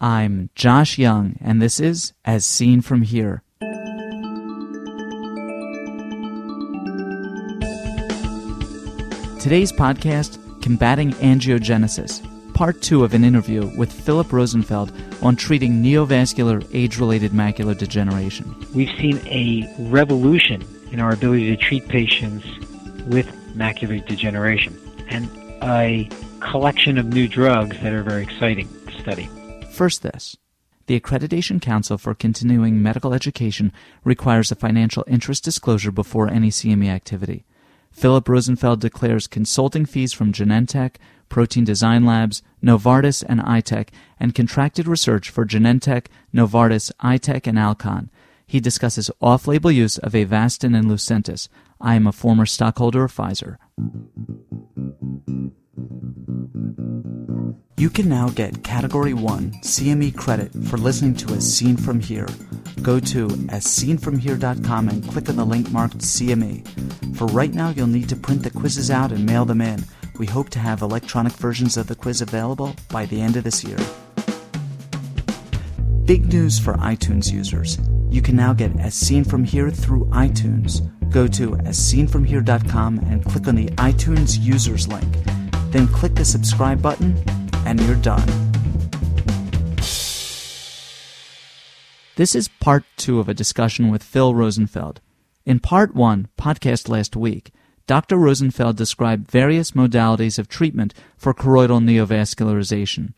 I'm Josh Young, and this is As Seen From Here. Today's podcast Combating Angiogenesis, part two of an interview with Philip Rosenfeld on treating neovascular age related macular degeneration. We've seen a revolution in our ability to treat patients with macular degeneration and a collection of new drugs that are very exciting to study. First, this. The Accreditation Council for Continuing Medical Education requires a financial interest disclosure before any CME activity. Philip Rosenfeld declares consulting fees from Genentech, Protein Design Labs, Novartis, and Eyetech, and contracted research for Genentech, Novartis, Eyetech, and Alcon. He discusses off label use of Avastin and Lucentis. I am a former stockholder of Pfizer. You can now get Category 1 CME credit for listening to As Seen From Here. Go to asseenfromhere.com and click on the link marked CME. For right now, you'll need to print the quizzes out and mail them in. We hope to have electronic versions of the quiz available by the end of this year. Big news for iTunes users. You can now get As Seen From Here through iTunes. Go to asseenfromhere.com and click on the iTunes users link. Then click the subscribe button and you're done. This is part two of a discussion with Phil Rosenfeld. In part one, podcast last week, Dr. Rosenfeld described various modalities of treatment for choroidal neovascularization.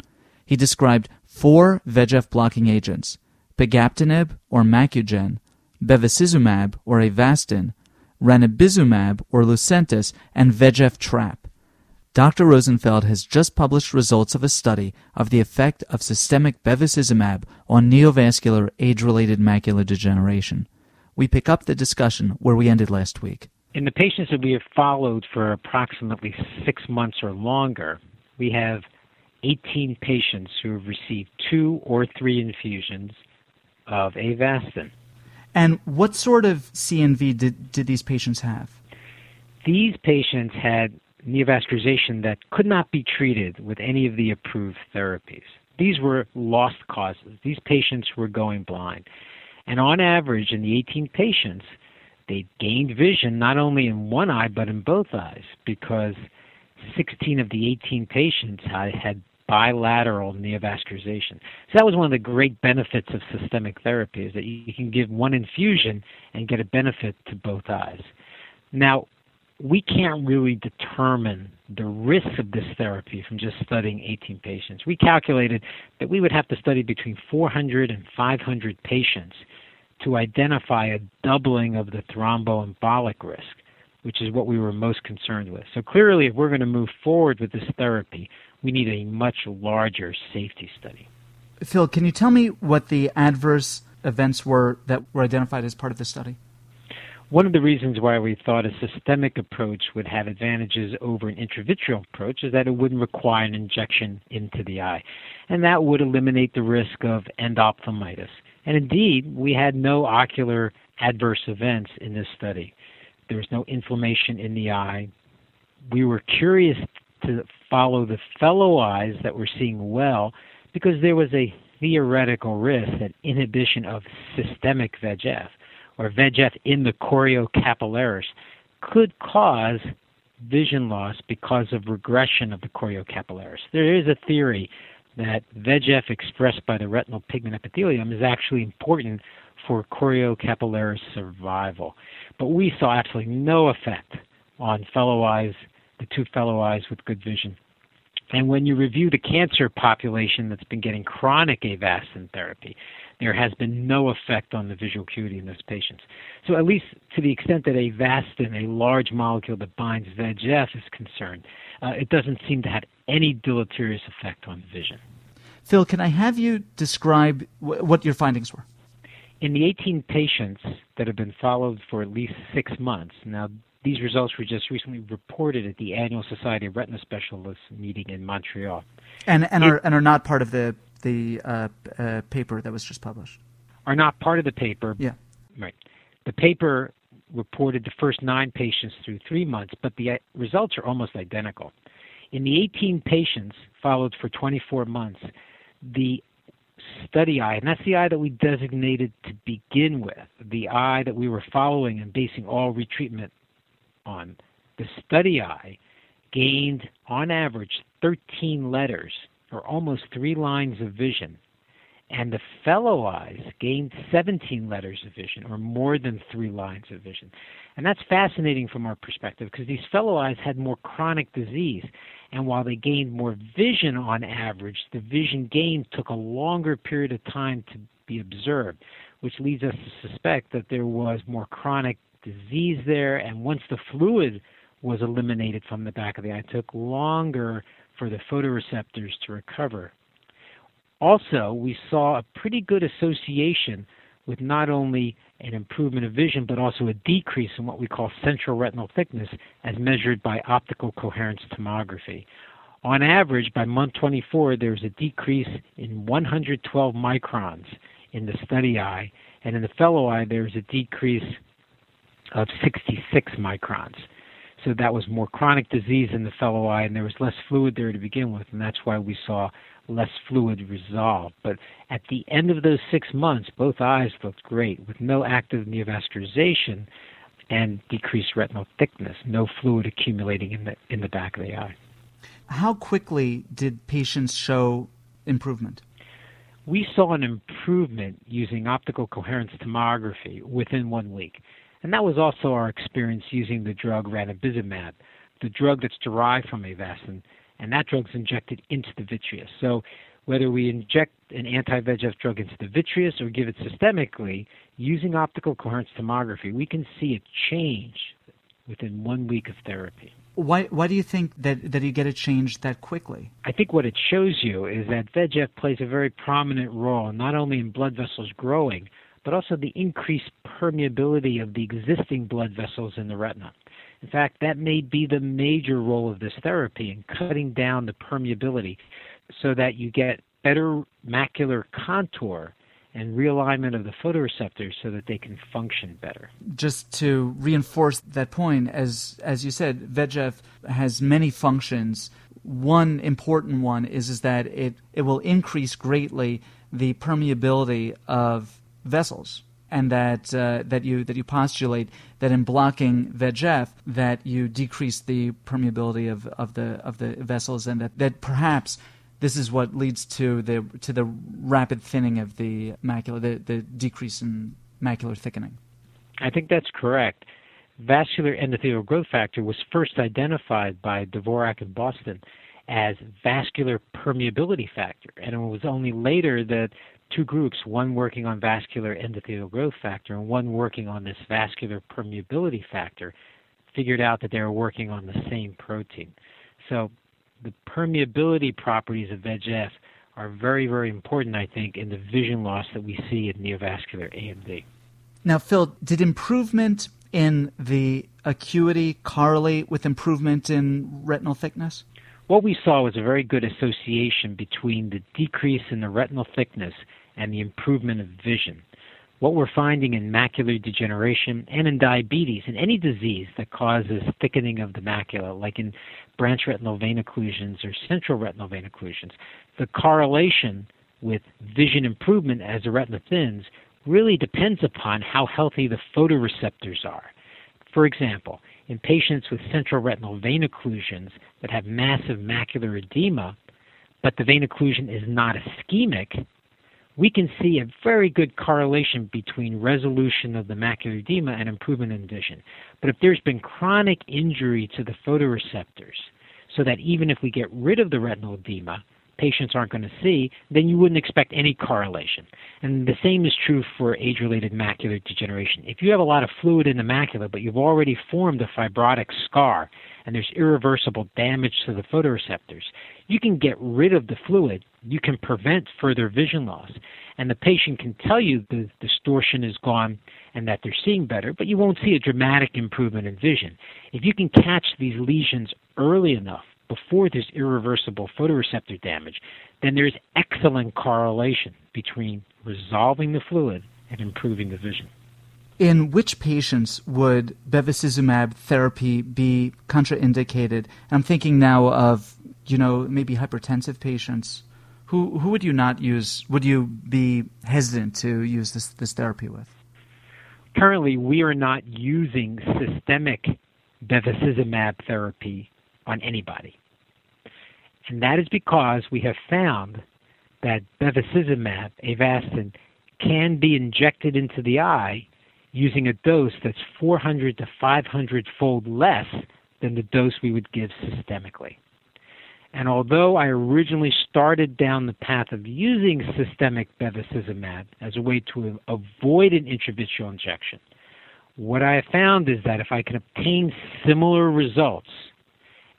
He described four VEGF blocking agents pegaptanib or Macugen, bevacizumab or Avastin, ranibizumab or Lucentis, and VEGF trap. Dr. Rosenfeld has just published results of a study of the effect of systemic bevacizumab on neovascular age-related macular degeneration. We pick up the discussion where we ended last week. In the patients that we have followed for approximately six months or longer, we have 18 patients who have received two or three infusions of Avastin. And what sort of CNV did, did these patients have? These patients had neovascularization that could not be treated with any of the approved therapies. These were lost causes. These patients were going blind. And on average, in the 18 patients, they gained vision not only in one eye but in both eyes because 16 of the 18 patients had bilateral neovascularization. So that was one of the great benefits of systemic therapy is that you can give one infusion and get a benefit to both eyes. Now, we can't really determine the risks of this therapy from just studying 18 patients. We calculated that we would have to study between 400 and 500 patients to identify a doubling of the thromboembolic risk, which is what we were most concerned with. So clearly, if we're going to move forward with this therapy, we need a much larger safety study. Phil, can you tell me what the adverse events were that were identified as part of the study? One of the reasons why we thought a systemic approach would have advantages over an intravitreal approach is that it wouldn't require an injection into the eye. And that would eliminate the risk of endophthalmitis. And indeed, we had no ocular adverse events in this study. There was no inflammation in the eye. We were curious to follow the fellow eyes that were seeing well because there was a theoretical risk that inhibition of systemic VEGF or VEGF in the choriocapillaris could cause vision loss because of regression of the choriocapillaris. There is a theory that VEGF expressed by the retinal pigment epithelium is actually important for choriocapillaris survival. But we saw absolutely no effect on fellow eyes, the two fellow eyes with good vision. And when you review the cancer population that's been getting chronic Avastin therapy, there has been no effect on the visual acuity in those patients. So, at least to the extent that Avastin, a large molecule that binds VEGF, is concerned, uh, it doesn't seem to have any deleterious effect on vision. Phil, can I have you describe w- what your findings were? In the 18 patients that have been followed for at least six months, now these results were just recently reported at the annual Society of Retina Specialists meeting in Montreal. And, and, it, are, and are not part of the the uh, uh, paper that was just published? Are not part of the paper. Yeah. Right. The paper reported the first nine patients through three months, but the uh, results are almost identical. In the 18 patients followed for 24 months, the study eye, and that's the eye that we designated to begin with, the eye that we were following and basing all retreatment on. The study eye gained, on average, 13 letters, or almost three lines of vision, and the fellow eyes gained 17 letters of vision, or more than three lines of vision. And that's fascinating from our perspective because these fellow eyes had more chronic disease. And while they gained more vision on average, the vision gain took a longer period of time to be observed, which leads us to suspect that there was more chronic disease there. And once the fluid was eliminated from the back of the eye, it took longer for the photoreceptors to recover. Also, we saw a pretty good association with not only an improvement of vision but also a decrease in what we call central retinal thickness as measured by optical coherence tomography. On average, by month 24, there was a decrease in 112 microns in the study eye, and in the fellow eye, there was a decrease of 66 microns. So that was more chronic disease in the fellow eye, and there was less fluid there to begin with, and that's why we saw less fluid resolve. But at the end of those six months, both eyes looked great with no active neovascularization and decreased retinal thickness, no fluid accumulating in the in the back of the eye. How quickly did patients show improvement? We saw an improvement using optical coherence tomography within one week. And that was also our experience using the drug ranibizumab, the drug that's derived from avastin, and that drug's injected into the vitreous. So whether we inject an anti-VEGF drug into the vitreous or give it systemically, using optical coherence tomography, we can see a change within one week of therapy. Why, why do you think that, that you get a change that quickly? I think what it shows you is that VEGF plays a very prominent role not only in blood vessels growing, but also the increased permeability of the existing blood vessels in the retina. In fact, that may be the major role of this therapy in cutting down the permeability so that you get better macular contour and realignment of the photoreceptors so that they can function better. Just to reinforce that point, as as you said, VEGF has many functions. One important one is, is that it, it will increase greatly the permeability of vessels, and that uh, that you that you postulate that in blocking VEGF that you decrease the permeability of, of the of the vessels, and that, that perhaps this is what leads to the to the rapid thinning of the macula, the, the decrease in macular thickening. I think that's correct. Vascular endothelial growth factor was first identified by Dvorak in Boston as vascular permeability factor, and it was only later that two groups, one working on vascular endothelial growth factor and one working on this vascular permeability factor, figured out that they were working on the same protein. So the permeability properties of VEGF are very, very important, I think, in the vision loss that we see in neovascular AMD. Now, Phil, did improvement in the acuity correlate with improvement in retinal thickness? What we saw was a very good association between the decrease in the retinal thickness and the improvement of vision. What we're finding in macular degeneration and in diabetes, in any disease that causes thickening of the macula, like in branch retinal vein occlusions or central retinal vein occlusions, the correlation with vision improvement as the retina thins really depends upon how healthy the photoreceptors are. For example, in patients with central retinal vein occlusions that have massive macular edema, but the vein occlusion is not ischemic, we can see a very good correlation between resolution of the macular edema and improvement in vision. But if there's been chronic injury to the photoreceptors, so that even if we get rid of the retinal edema, patients aren't going to see, then you wouldn't expect any correlation. And the same is true for age related macular degeneration. If you have a lot of fluid in the macula, but you've already formed a fibrotic scar and there's irreversible damage to the photoreceptors, you can get rid of the fluid, you can prevent further vision loss, and the patient can tell you the distortion is gone and that they're seeing better, but you won't see a dramatic improvement in vision. If you can catch these lesions early enough, before there's irreversible photoreceptor damage, then there's excellent correlation between resolving the fluid and improving the vision. In which patients would bevacizumab therapy be contraindicated? I'm thinking now of, you know, maybe hypertensive patients who who would you not use? Would you be hesitant to use this this therapy with? Currently, we are not using systemic bevacizumab therapy on anybody. And that is because we have found that bevacizumab, Avastin, can be injected into the eye using a dose that's 400 to 500 fold less than the dose we would give systemically. And although I originally started down the path of using systemic bevacizumab as a way to avoid an intravitreal injection, what I found is that if I can obtain similar results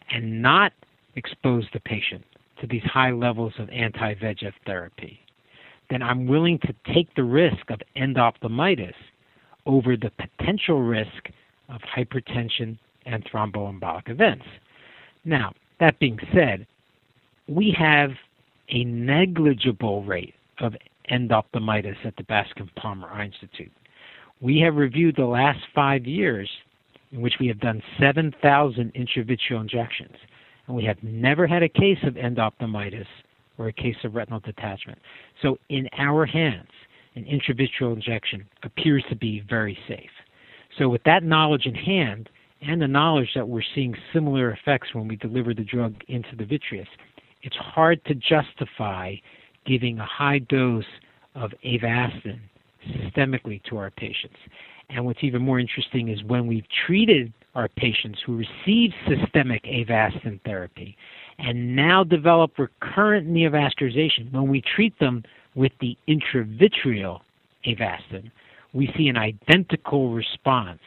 and not expose the patient to these high levels of anti VEGF therapy, then I'm willing to take the risk of endophthalmitis over the potential risk of hypertension and thromboembolic events. Now, that being said, we have a negligible rate of endophthalmitis at the Bascom Palmer Eye Institute. We have reviewed the last five years in which we have done 7,000 intravitreal injections, and we have never had a case of endophthalmitis or a case of retinal detachment. So, in our hands, an intravitreal injection appears to be very safe. So, with that knowledge in hand, and the knowledge that we're seeing similar effects when we deliver the drug into the vitreous, it's hard to justify giving a high dose of Avastin systemically to our patients. And what's even more interesting is when we've treated our patients who receive systemic Avastin therapy and now develop recurrent neovascularization, when we treat them with the intravitreal Avastin, we see an identical response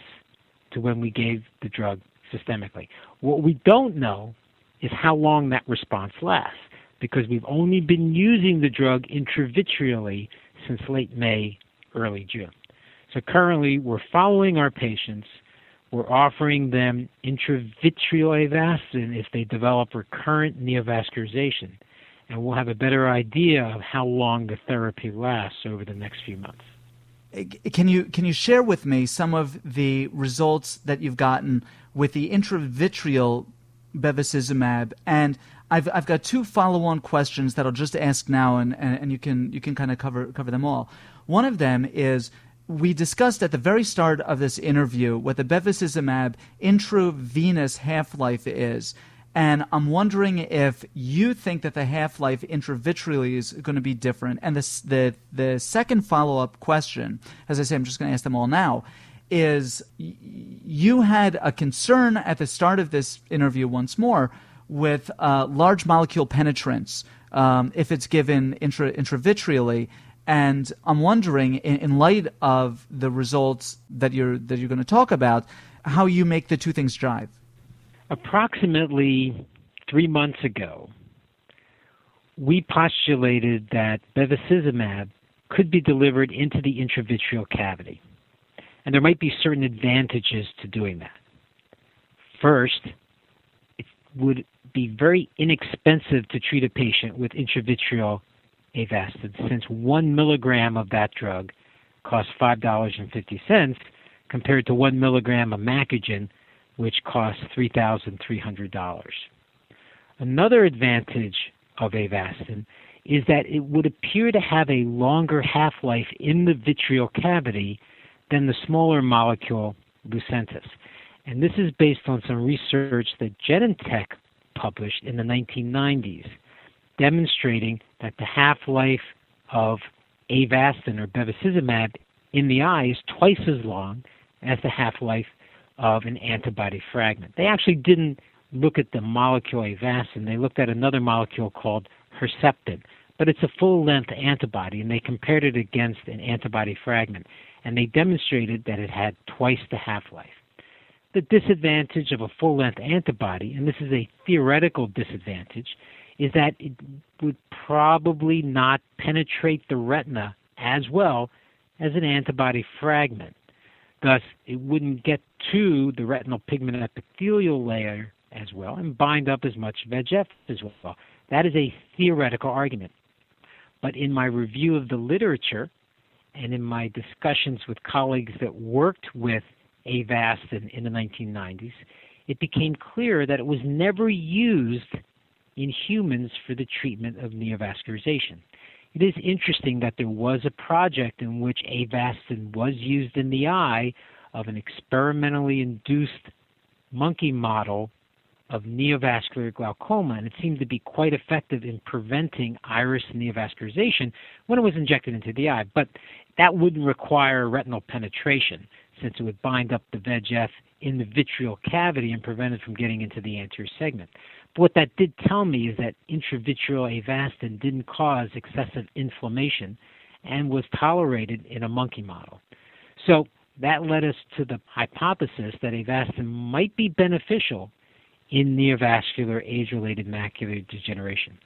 to when we gave the drug systemically. What we don't know is how long that response lasts because we've only been using the drug intravitreally since late May, early June. So currently, we're following our patients. We're offering them intravitreal Avastin if they develop recurrent neovascularization, and we'll have a better idea of how long the therapy lasts over the next few months. Can you can you share with me some of the results that you've gotten with the intravitreal bevacizumab? And I've I've got two follow-on questions that I'll just ask now, and, and, and you can you can kind of cover cover them all. One of them is we discussed at the very start of this interview what the bevacizumab intravenous half-life is. And I'm wondering if you think that the half life intravitreally is going to be different. And the, the, the second follow up question, as I say, I'm just going to ask them all now, is you had a concern at the start of this interview once more with uh, large molecule penetrance um, if it's given intra, intravitreally. And I'm wondering, in, in light of the results that you're that you're going to talk about, how you make the two things drive. approximately three months ago, we postulated that bevacizumab could be delivered into the intravitreal cavity. And there might be certain advantages to doing that. First, it would be very inexpensive to treat a patient with intravitreal Avastin, since one milligram of that drug costs $5.50 compared to one milligram of Macugen, which costs $3,300. Another advantage of Avastin is that it would appear to have a longer half life in the vitreal cavity than the smaller molecule Lucentis. And this is based on some research that Genentech published in the 1990s, demonstrating that the half life of Avastin or bevacizumab in the eye is twice as long as the half life of an antibody fragment. They actually didn't look at the molecule avastin, they looked at another molecule called Herceptin. But it's a full length antibody, and they compared it against an antibody fragment, and they demonstrated that it had twice the half life. The disadvantage of a full length antibody, and this is a theoretical disadvantage, is that it would probably not penetrate the retina as well as an antibody fragment. Thus, it wouldn't get to the retinal pigment epithelial layer as well and bind up as much VEGF as well. That is a theoretical argument. But in my review of the literature and in my discussions with colleagues that worked with Avastin in the 1990s, it became clear that it was never used in humans for the treatment of neovascularization. It is interesting that there was a project in which Avastin was used in the eye of an experimentally induced monkey model of neovascular glaucoma, and it seemed to be quite effective in preventing iris neovascularization when it was injected into the eye. But that wouldn't require retinal penetration, since it would bind up the VEGF in the vitreal cavity and prevent it from getting into the anterior segment. What that did tell me is that intravitreal Avastin didn't cause excessive inflammation and was tolerated in a monkey model. So that led us to the hypothesis that Avastin might be beneficial in neovascular age-related macular degeneration.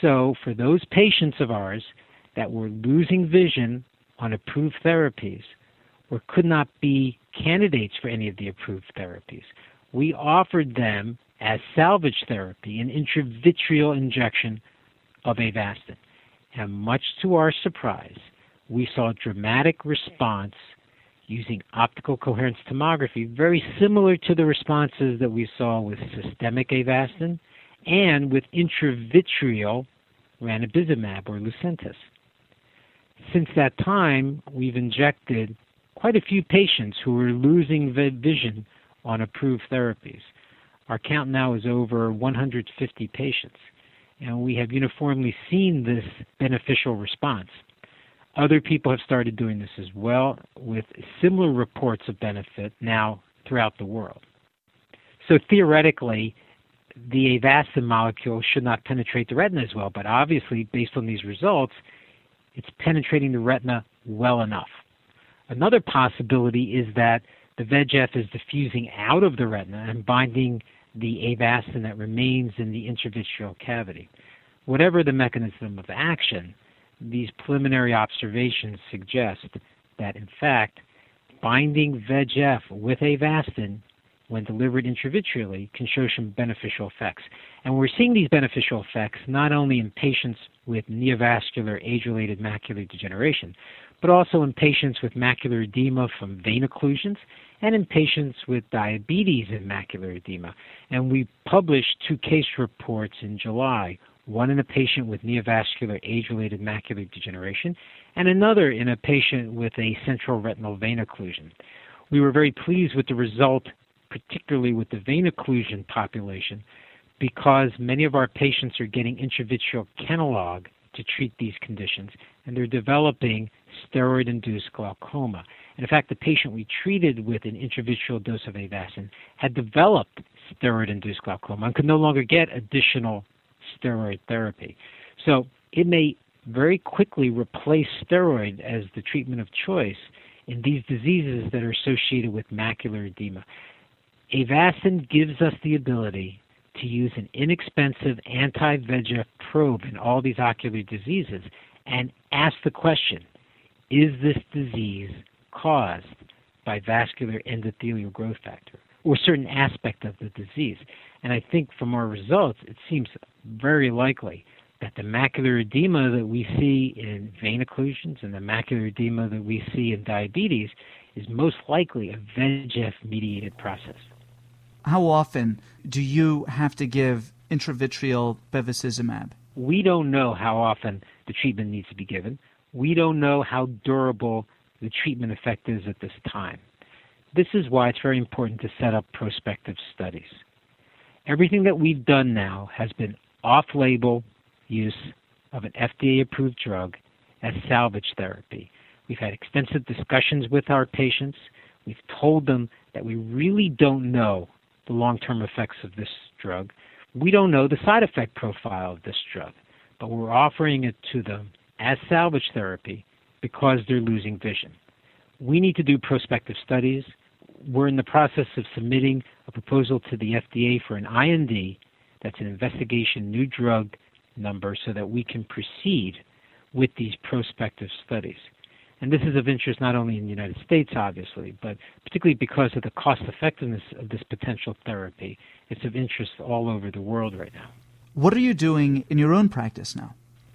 So for those patients of ours that were losing vision on approved therapies or could not be candidates for any of the approved therapies, we offered them as salvage therapy an intravitreal injection of Avastin. And much to our surprise, we saw dramatic response using optical coherence tomography, very similar to the responses that we saw with systemic Avastin and with intravitreal ranibizumab or Lucentis. Since that time, we've injected quite a few patients who are losing vision on approved therapies. Our count now is over 150 patients, and we have uniformly seen this beneficial response. Other people have started doing this as well with similar reports of benefit now throughout the world. So theoretically, the Avastin molecule should not penetrate the retina as well, but obviously, based on these results, it's penetrating the retina well enough. Another possibility is that the VEGF is diffusing out of the retina and binding the avastin that remains in the intravitreal cavity. Whatever the mechanism of action, these preliminary observations suggest that, in fact, binding VEGF with avastin when delivered intravitreally can show some beneficial effects. And we're seeing these beneficial effects not only in patients with neovascular age-related macular degeneration, but also in patients with macular edema from vein occlusions and in patients with diabetes and macular edema. And we published two case reports in July one in a patient with neovascular age-related macular degeneration, and another in a patient with a central retinal vein occlusion. We were very pleased with the result, particularly with the vein occlusion population, because many of our patients are getting intravitreal Kenalog to treat these conditions, and they're developing steroid-induced glaucoma. And in fact, the patient we treated with an intravitreal dose of avastin had developed steroid-induced glaucoma and could no longer get additional steroid therapy. So it may very quickly replace steroid as the treatment of choice in these diseases that are associated with macular edema. Avastin gives us the ability to use an inexpensive anti VEGF probe in all these ocular diseases and ask the question is this disease caused by vascular endothelial growth factor or certain aspect of the disease? And I think from our results, it seems very likely that the macular edema that we see in vein occlusions and the macular edema that we see in diabetes is most likely a VEGF mediated process. How often do you have to give intravitreal bevacizumab? We don't know how often the treatment needs to be given. We don't know how durable the treatment effect is at this time. This is why it's very important to set up prospective studies. Everything that we've done now has been off label use of an FDA approved drug as salvage therapy. We've had extensive discussions with our patients. We've told them that we really don't know the long term effects of this drug. We don't know the side effect profile of this drug, but we're offering it to them as salvage therapy because they're losing vision. We need to do prospective studies we're in the process of submitting a proposal to the FDA for an IND that's an investigation new drug number so that we can proceed with these prospective studies. And this is of interest not only in the United States, obviously, but particularly because of the cost effectiveness of this potential therapy. It's of interest all over the world right now. What are you doing in your own practice now?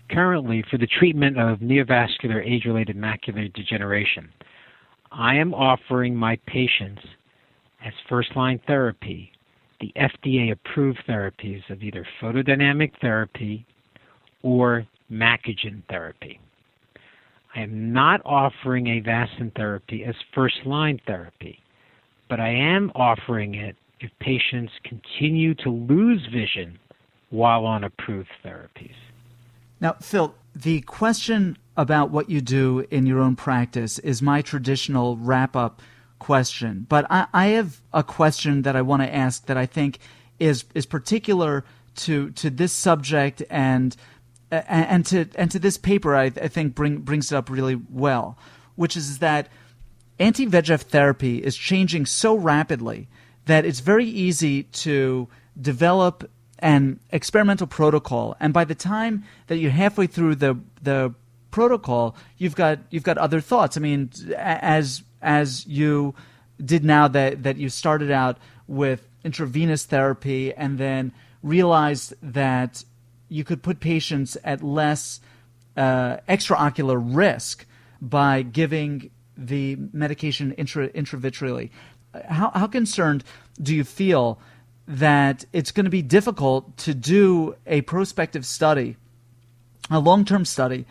Currently, for the treatment of neovascular age related macular degeneration, I am offering my patients as first line therapy the FDA approved therapies of either photodynamic therapy or Macugen therapy. I am not offering Avastin therapy as first line therapy, but I am offering it if patients continue to lose vision while on approved therapies. Now, Phil, the question about what you do in your own practice is my traditional wrap up question. But I, I have a question that I want to ask that I think is is particular to to this subject and and to and to this paper. I, I think bring, brings it up really well, which is that anti VEGF therapy is changing so rapidly that it's very easy to develop an experimental protocol, and by the time that you're halfway through the the protocol, you've got you've got other thoughts. I mean, as as you did now that that you started out with intravenous therapy and then realized that you could put patients at less uh, extraocular risk by giving the medication intra- intravitreally. How, how concerned do you feel that it's going to be difficult to do a prospective study, a long term study,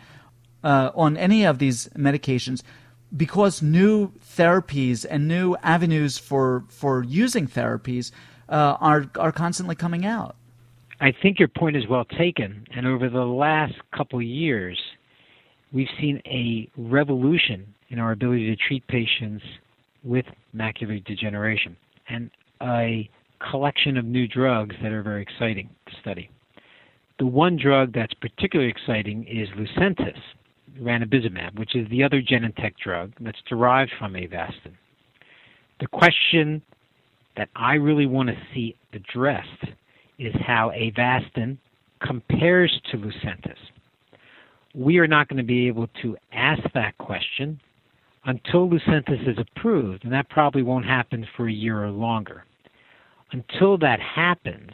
uh, on any of these medications because new therapies and new avenues for for using therapies uh, are are constantly coming out. I think your point is well taken, and over the last couple of years, we've seen a revolution in our ability to treat patients with macular degeneration, and a collection of new drugs that are very exciting to study. The one drug that's particularly exciting is Lucentis, ranibizumab, which is the other Genentech drug that's derived from Avastin. The question that I really want to see addressed is how Avastin compares to Lucentis. We are not going to be able to ask that question until Lucentis is approved, and that probably won't happen for a year or longer. Until that happens,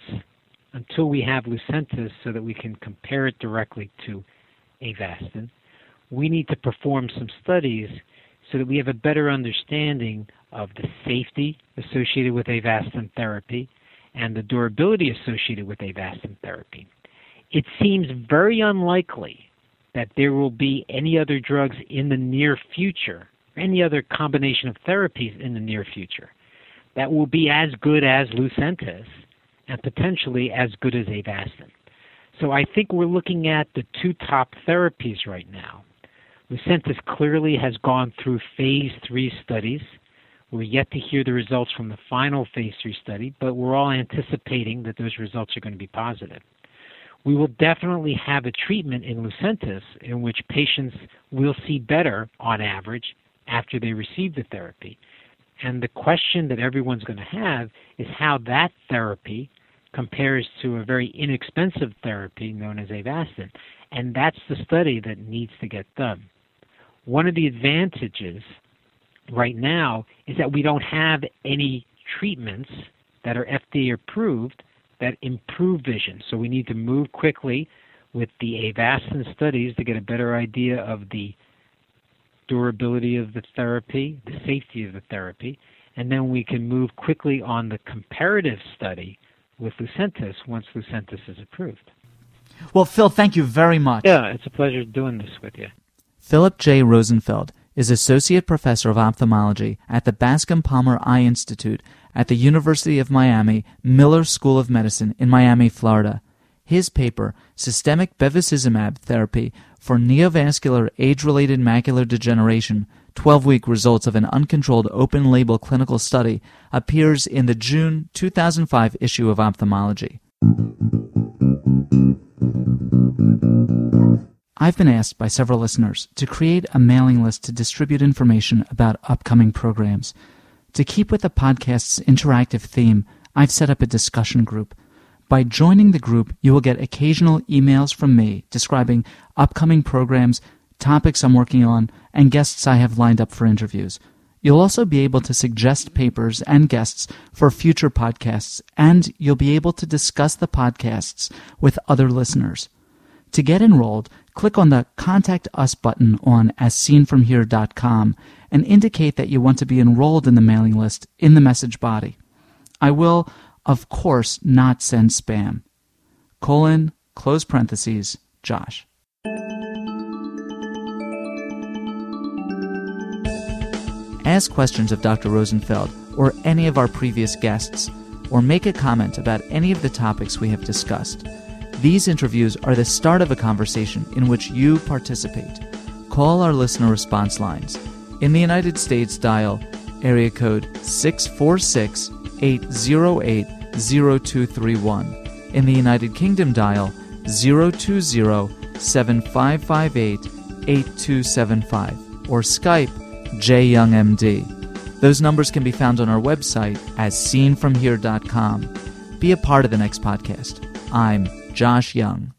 until we have Lucentis so that we can compare it directly to Avastin, we need to perform some studies so that we have a better understanding of the safety associated with Avastin therapy and the durability associated with Avastin therapy. It seems very unlikely that there will be any other drugs in the near future, any other combination of therapies in the near future that will be as good as Lucentis and potentially as good as Avastin. So I think we're looking at the two top therapies right now Lucentis clearly has gone through phase three studies. We're yet to hear the results from the final phase three study, but we're all anticipating that those results are going to be positive. We will definitely have a treatment in Lucentis in which patients will see better on average after they receive the therapy. And the question that everyone's going to have is how that therapy compares to a very inexpensive therapy known as Avastin. And that's the study that needs to get done. One of the advantages right now is that we don't have any treatments that are FDA approved that improve vision. So we need to move quickly with the Avastin studies to get a better idea of the durability of the therapy, the safety of the therapy, and then we can move quickly on the comparative study with Lucentis once Lucentis is approved. Well, Phil, thank you very much. Yeah, it's a pleasure doing this with you. Philip J. Rosenfeld is Associate Professor of Ophthalmology at the Bascom Palmer Eye Institute at the University of Miami Miller School of Medicine in Miami, Florida. His paper, Systemic Bevacizumab Therapy for Neovascular Age-Related Macular Degeneration, 12-week results of an uncontrolled open-label clinical study, appears in the June 2005 issue of Ophthalmology. I've been asked by several listeners to create a mailing list to distribute information about upcoming programs. To keep with the podcast's interactive theme, I've set up a discussion group. By joining the group, you will get occasional emails from me describing upcoming programs, topics I'm working on, and guests I have lined up for interviews. You'll also be able to suggest papers and guests for future podcasts, and you'll be able to discuss the podcasts with other listeners. To get enrolled, click on the Contact Us button on asseenfromhere.com and indicate that you want to be enrolled in the mailing list in the message body. I will Of course, not send spam. Colon, close parentheses, Josh. Ask questions of Dr. Rosenfeld or any of our previous guests, or make a comment about any of the topics we have discussed. These interviews are the start of a conversation in which you participate. Call our listener response lines. In the United States, dial area code 646 808 0231. In the United Kingdom, dial 020 7558 8275 or Skype jyoungmd. Those numbers can be found on our website as seenfromhere.com. Be a part of the next podcast. I'm Josh Young.